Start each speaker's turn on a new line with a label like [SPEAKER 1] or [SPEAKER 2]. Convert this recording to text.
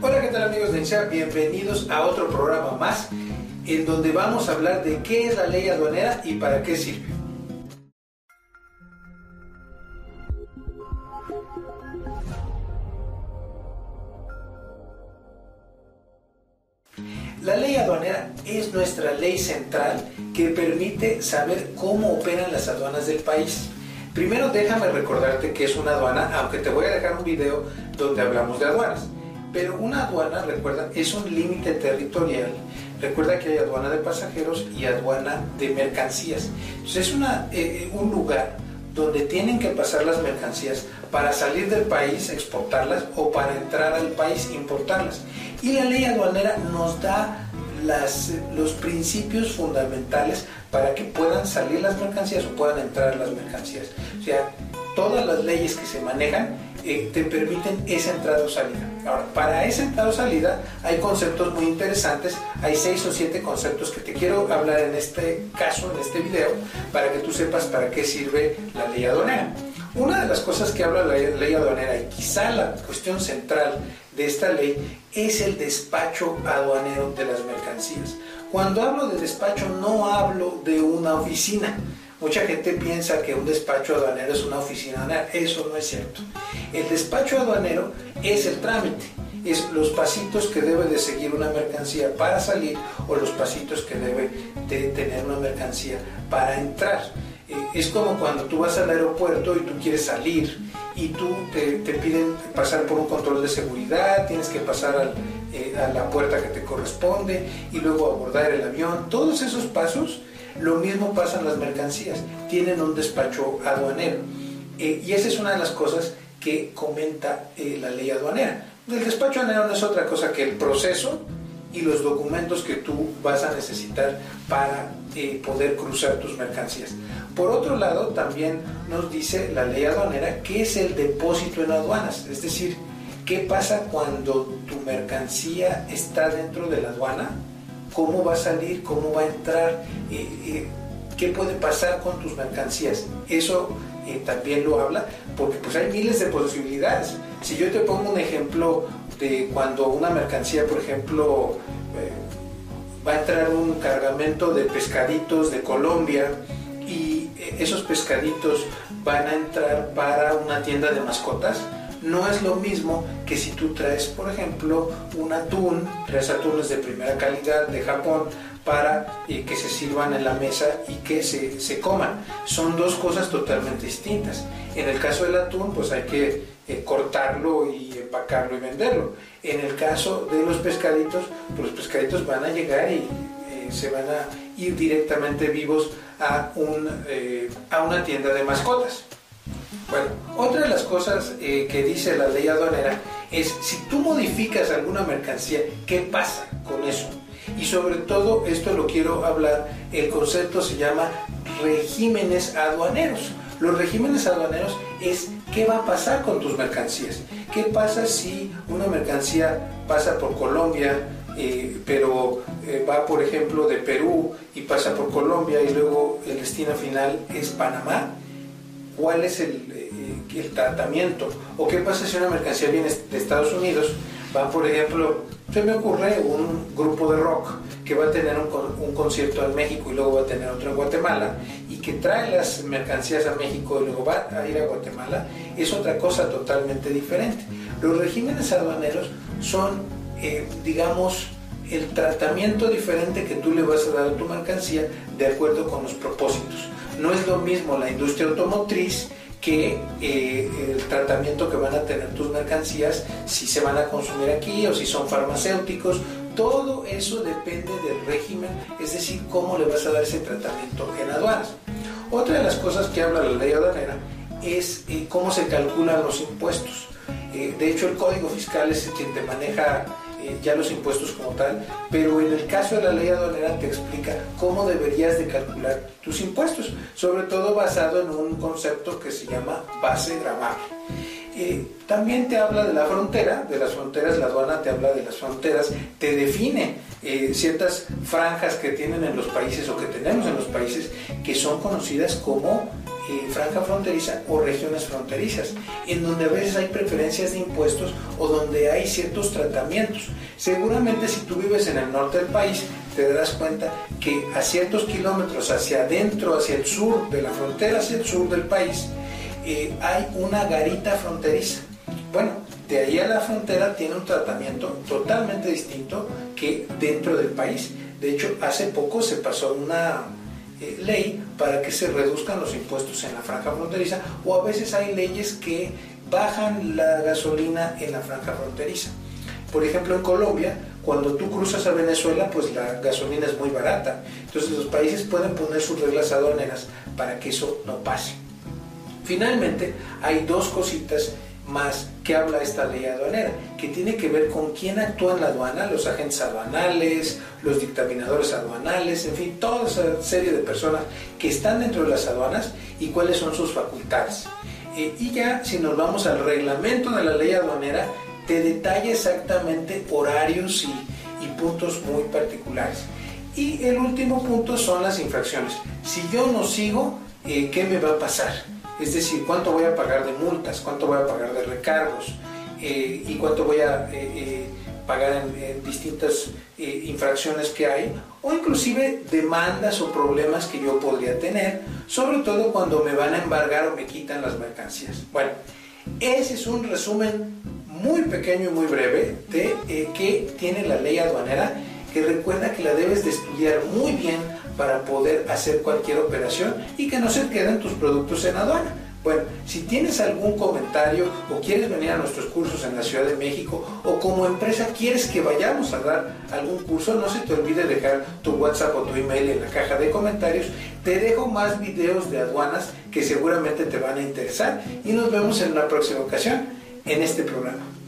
[SPEAKER 1] Hola, ¿qué tal amigos de INSEA? Bienvenidos a otro programa más en donde vamos a hablar de qué es la ley aduanera y para qué sirve. La ley aduanera es nuestra ley central que permite saber cómo operan las aduanas del país. Primero déjame recordarte que es una aduana, aunque te voy a dejar un video donde hablamos de aduanas. Pero una aduana, recuerda, es un límite territorial. Recuerda que hay aduana de pasajeros y aduana de mercancías. Entonces es una, eh, un lugar donde tienen que pasar las mercancías para salir del país, exportarlas o para entrar al país, importarlas. Y la ley aduanera nos da los principios fundamentales para que puedan salir las mercancías o puedan entrar las mercancías. O sea, todas las leyes que se manejan te permiten esa entrada o salida. Ahora, para esa entrada o salida hay conceptos muy interesantes, hay seis o siete conceptos que te quiero hablar en este caso, en este video, para que tú sepas para qué sirve la ley aduanera. Una de las cosas que habla la ley aduanera y quizá la cuestión central de esta ley es el despacho aduanero de las mercancías. Cuando hablo de despacho no hablo de una oficina. Mucha gente piensa que un despacho aduanero es una oficina aduanera. Eso no es cierto. El despacho aduanero es el trámite, es los pasitos que debe de seguir una mercancía para salir o los pasitos que debe de tener una mercancía para entrar. Eh, es como cuando tú vas al aeropuerto y tú quieres salir y tú te, piden pasar por un control de seguridad, tienes que pasar eh, a la puerta que te corresponde y luego abordar el avión. Todos esos pasos, lo mismo pasa en las mercancías, tienen un despacho aduanero. Eh, y esa es una de las cosas que comenta la ley aduanera. El despacho aduanero no es otra cosa que el proceso y los documentos que tú vas a necesitar para poder cruzar tus mercancías. Por otro lado, también nos dice la ley aduanera qué es el depósito en aduanas, es decir, qué pasa cuando tu mercancía está dentro de la aduana, cómo va a salir, cómo va a entrar, eh, eh, qué puede pasar con tus mercancías. Eso eh, también lo habla porque pues hay miles de posibilidades. Si yo te pongo un ejemplo de cuando una mercancía, por ejemplo, va a entrar un cargamento de pescaditos de Colombia, esos pescaditos van a entrar para una tienda de mascotas, no es lo mismo que si tú traes, por ejemplo, un atún, traes atunes de primera calidad de Japón para eh, que se sirvan en la mesa y que se, se, coman. Son dos cosas totalmente distintas. En el caso del atún, pues hay que eh, cortarlo y empacarlo y venderlo. En el caso de los pescaditos, pues los pescaditos van a llegar y eh, se van a ir directamente vivos a, un, a una tienda de mascotas. Bueno, otra de las cosas que dice la ley aduanera es si tú modificas alguna mercancía, ¿qué pasa con eso? Y sobre todo, esto lo quiero hablar, el concepto se llama regímenes aduaneros. Los regímenes aduaneros es qué va a pasar con tus mercancías. ¿Qué pasa si una mercancía pasa por Colombia, eh, pero eh, va, por ejemplo, de Perú y pasa por Colombia y luego el destino final es Panamá, ¿cuál es el, eh, el tratamiento? ¿O qué pasa si una mercancía viene de Estados Unidos? Va, por ejemplo, se me ocurre un grupo de rock que va a tener un, un, concierto en México y luego va a tener otro en Guatemala y que trae las mercancías a México y luego va a ir a Guatemala, es otra cosa totalmente diferente. Los regímenes aduaneros son eh, digamos, el tratamiento diferente que tú le vas a dar a tu mercancía de acuerdo con los propósitos. No es lo mismo la industria automotriz que eh, el tratamiento que van a tener tus mercancías, si se van a consumir aquí o si son farmacéuticos, todo eso depende del régimen, es decir, cómo le vas a dar ese tratamiento en aduanas. Otra de las cosas que habla la ley aduanera es eh, cómo se calculan los impuestos. de hecho, el Código Fiscal es quien te maneja eh, ya los impuestos como tal, pero en el caso de la ley aduanera te explica cómo deberías de calcular tus impuestos, sobre todo basado en un concepto que se llama base gravable. Eh, también te habla de la frontera, de las fronteras, la aduana te habla de las fronteras, te define eh, ciertas franjas que tienen en los países o que tenemos en los países que son conocidas como eh, franja fronteriza o regiones fronterizas, en donde a veces hay preferencias de impuestos o donde hay ciertos tratamientos. Seguramente si tú vives en el norte del país, te darás cuenta que a ciertos kilómetros hacia adentro, hacia el sur, de la frontera hacia el sur del país, eh, hay una garita fronteriza. Bueno, de ahí a la frontera tiene un tratamiento totalmente distinto que dentro del país. De hecho, hace poco se pasó una eh, ley para que se reduzcan los impuestos en la franja fronteriza o a veces hay leyes que bajan la gasolina en la franja fronteriza. Por ejemplo, en Colombia, cuando tú cruzas a Venezuela, pues la gasolina es muy barata. Entonces los países pueden poner sus reglas aduaneras para que eso no pase. Finalmente, hay dos cositas más que habla esta ley aduanera, que tiene que ver con quién actúa en la aduana, los agentes aduanales, los dictaminadores aduanales, en fin, toda esa serie de personas que están dentro de las aduanas y cuáles son sus facultades. Eh, y ya si nos vamos al reglamento de la ley aduanera, te detalla exactamente horarios y, y puntos muy particulares. Y el último punto son las infracciones. Si yo no sigo, eh, ¿qué me va a pasar? Es decir, cuánto voy a pagar de multas, cuánto voy a pagar de recargos eh, y cuánto voy a eh, eh, pagar en, distintas infracciones que hay o inclusive demandas o problemas que yo podría tener, sobre todo cuando me van a embargar o me quitan las mercancías. Bueno, ese es un resumen muy pequeño y muy breve de qué tiene la ley aduanera que recuerda que la debes de estudiar muy bien para poder hacer cualquier operación y que no se queden tus productos en aduana. Bueno, si tienes algún comentario o quieres venir a nuestros cursos en la Ciudad de México o como empresa quieres que vayamos a dar algún curso, no se te olvide dejar tu WhatsApp o tu email en la caja de comentarios. Te dejo más videos de aduanas que seguramente te van a interesar y nos vemos en una próxima ocasión en este programa.